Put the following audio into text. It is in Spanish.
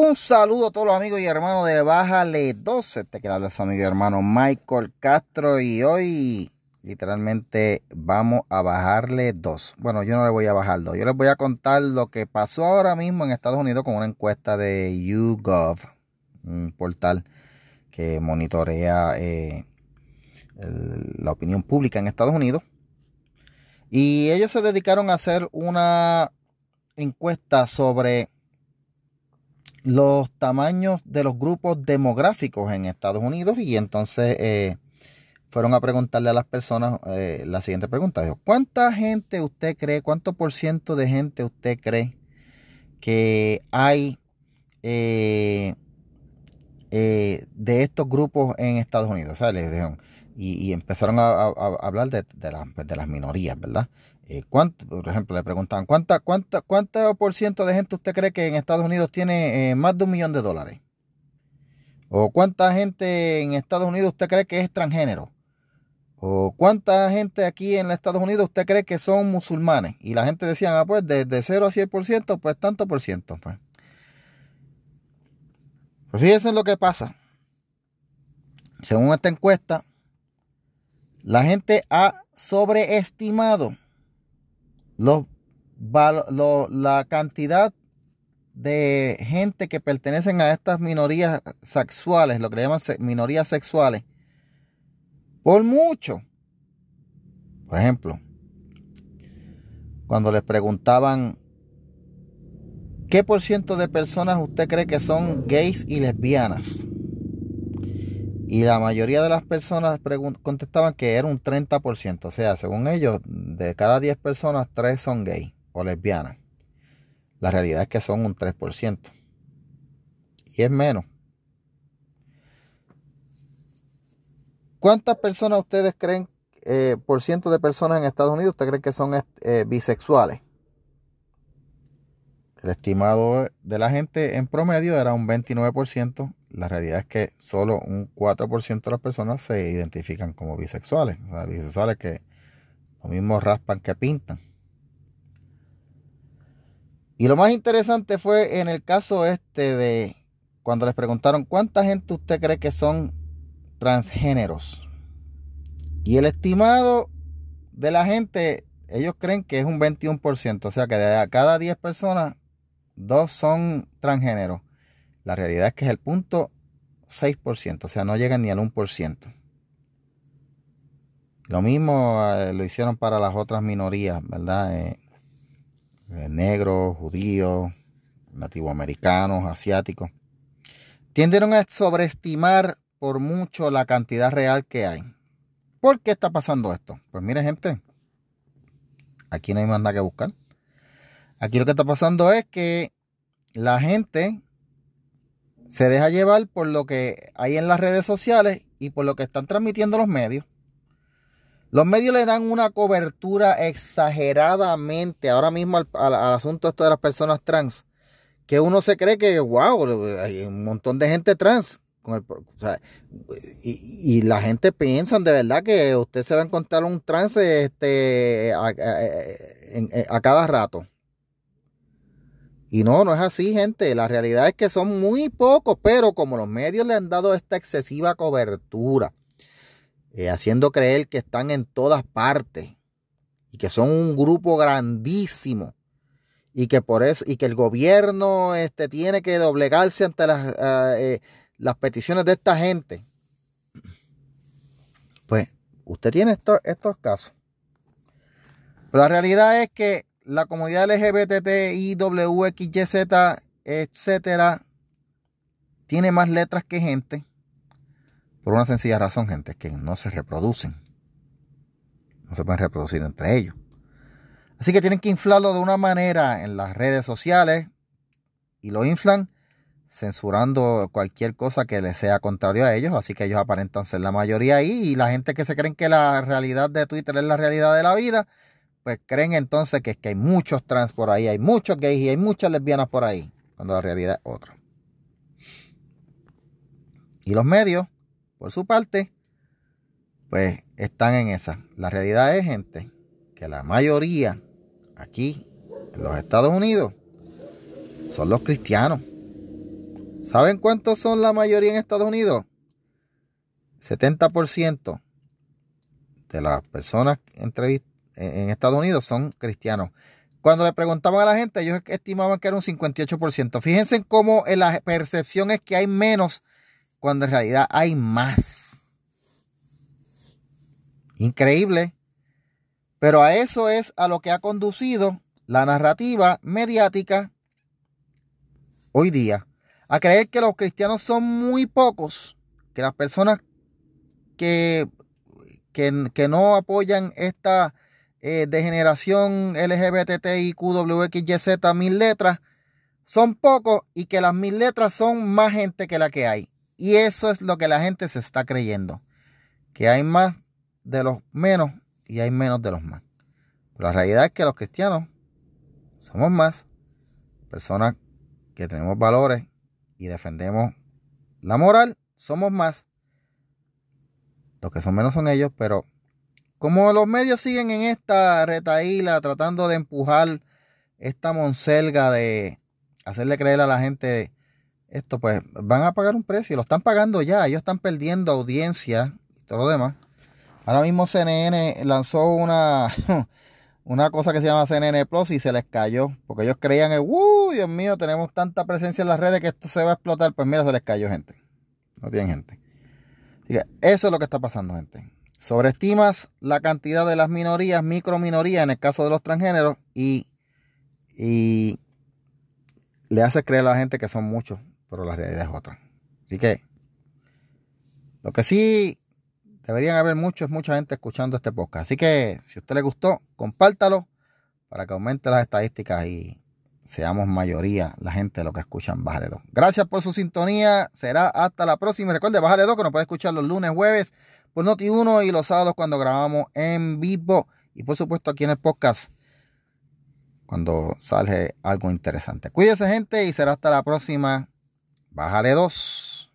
Un saludo a todos los amigos y hermanos de Bájale 12. Te queda hablar su amigo y hermano Michael Castro y hoy literalmente vamos a bajarle dos. Bueno, yo no le voy a bajar dos. Yo les voy a contar lo que pasó ahora mismo en Estados Unidos con una encuesta de YouGov, un portal que monitorea eh, la opinión pública en Estados Unidos. Y ellos se dedicaron a hacer una encuesta sobre los tamaños de los grupos demográficos en Estados Unidos y entonces eh, fueron a preguntarle a las personas eh, la siguiente pregunta. Dijo, ¿cuánta gente usted cree, cuánto por ciento de gente usted cree que hay eh, de estos grupos en Estados Unidos? Y, empezaron a, hablar de, de las minorías, ¿verdad? Eh, ¿cuánto, por ejemplo, le preguntaban, ¿cuánta, cuánta, ¿cuánto por ciento de gente usted cree que en Estados Unidos tiene eh, más de un millón de dólares? ¿O cuánta gente en Estados Unidos usted cree que es transgénero? ¿O cuánta gente aquí en Estados Unidos usted cree que son musulmanes? Y la gente decía, ah, pues de, 0 a 100%, pues tanto por ciento. Pues. pues fíjense en lo que pasa. Según esta encuesta, la gente ha sobreestimado la cantidad de gente que pertenecen a estas minorías sexuales, lo que llaman minorías sexuales, por mucho. Por ejemplo, cuando les preguntaban qué por ciento de personas usted cree que son gays y lesbianas, y la mayoría de las personas contestaban que era un 30%. O sea, según ellos, de cada 10 personas, 3 son gay o lesbianas. La realidad es que son un 3%. Y es menos. ¿Cuántas personas ustedes creen, eh, por ciento de personas en Estados Unidos, usted cree que son eh, bisexuales? El estimado de la gente en promedio era un 29%. La realidad es que solo un 4% de las personas se identifican como bisexuales. O sea, bisexuales que lo mismo raspan que pintan. Y lo más interesante fue en el caso este de cuando les preguntaron cuánta gente usted cree que son transgéneros. Y el estimado de la gente, ellos creen que es un 21%. O sea que de cada 10 personas, dos son transgéneros. La realidad es que es el punto 6%, o sea, no llegan ni al 1%. Lo mismo eh, lo hicieron para las otras minorías, ¿verdad? Eh, eh, negros, judíos, nativoamericanos, asiáticos. Tiendieron a sobreestimar por mucho la cantidad real que hay. ¿Por qué está pasando esto? Pues mire gente, aquí no hay más nada que buscar. Aquí lo que está pasando es que la gente se deja llevar por lo que hay en las redes sociales y por lo que están transmitiendo los medios. Los medios le dan una cobertura exageradamente ahora mismo al, asunto de las personas trans, que uno se cree que, wow, hay un montón de gente trans. y, la gente piensa de verdad que usted se va a encontrar un trans este, a cada rato. Y no, no es así, gente. La realidad es que son muy pocos, pero como los medios le han dado esta excesiva cobertura, eh, haciendo creer que están en todas partes y que son un grupo grandísimo y que por eso y que el gobierno este, tiene que doblegarse ante las, ah, eh, las peticiones de esta gente. Pues usted tiene estos casos. La realidad es que la comunidad LGBT, Z, etcétera, tiene más letras que gente. Por una sencilla razón, gente, que no se reproducen. No se pueden reproducir entre ellos. Así que tienen que inflarlo de una manera en las redes sociales y lo inflan censurando cualquier cosa que les sea contrario a ellos. Así que ellos aparentan ser la mayoría ahí y la gente que se creen que la realidad de Twitter es la realidad de la vida, pues creen entonces que, que hay muchos trans por ahí, hay muchos gays y hay muchas lesbianas por ahí, cuando la realidad es otra. Y los medios, por su parte, pues están en esa. La realidad es, gente, que la mayoría aquí en los Estados Unidos son los cristianos. ¿Saben cuántos son la mayoría en Estados Unidos? 70% de las personas en Estados Unidos son cristianos. Cuando le preguntaban a la gente, ellos estimaban que era un 58%. Fíjense en cómo la percepción es que hay menos cuando en realidad hay más. Increíble. Pero a eso es a lo que ha conducido la narrativa mediática hoy día. A creer que los cristianos son muy pocos, que las personas que, que, no apoyan esta eh, degeneración LGBTIQWXYZ mil letras son pocos y que las mil letras son más gente que la que hay. Y eso es lo que la gente se está creyendo. Que hay más de los menos y hay menos de los más. la realidad es que los cristianos somos más personas que tenemos valores y defendemos la moral, somos más. Los que son menos son ellos, pero como los medios siguen en esta retaíla tratando de empujar esta monselga de hacerle creer a la gente esto pues van a pagar un precio, lo están pagando ya, ellos están perdiendo audiencia y todo lo demás. Ahora mismo CNN lanzó una, una cosa que se llama CNN Plus y se les cayó, porque ellos creían, ¡uh! Dios mío, tenemos tanta presencia en las redes que esto se va a explotar. Pues mira, se les cayó gente. No tienen gente. Así que eso es lo que está pasando, gente. Sobreestimas la cantidad de las minorías, micro minorías en el caso de los transgéneros y, y le hace creer a la gente que son muchos pero la realidad es otra. Así que lo que sí deberían haber mucho mucha gente escuchando este podcast. Así que si a usted le gustó, compártalo para que aumente las estadísticas y seamos mayoría la gente de lo que escuchan Bájale 2. Gracias por su sintonía. Será hasta la próxima. Recuerde, Bájale 2 que nos puede escuchar los lunes, jueves pues por Noti1 y los sábados cuando grabamos en vivo. Y por supuesto aquí en el podcast cuando sale algo interesante. Cuídense gente y será hasta la próxima. Bájale dos.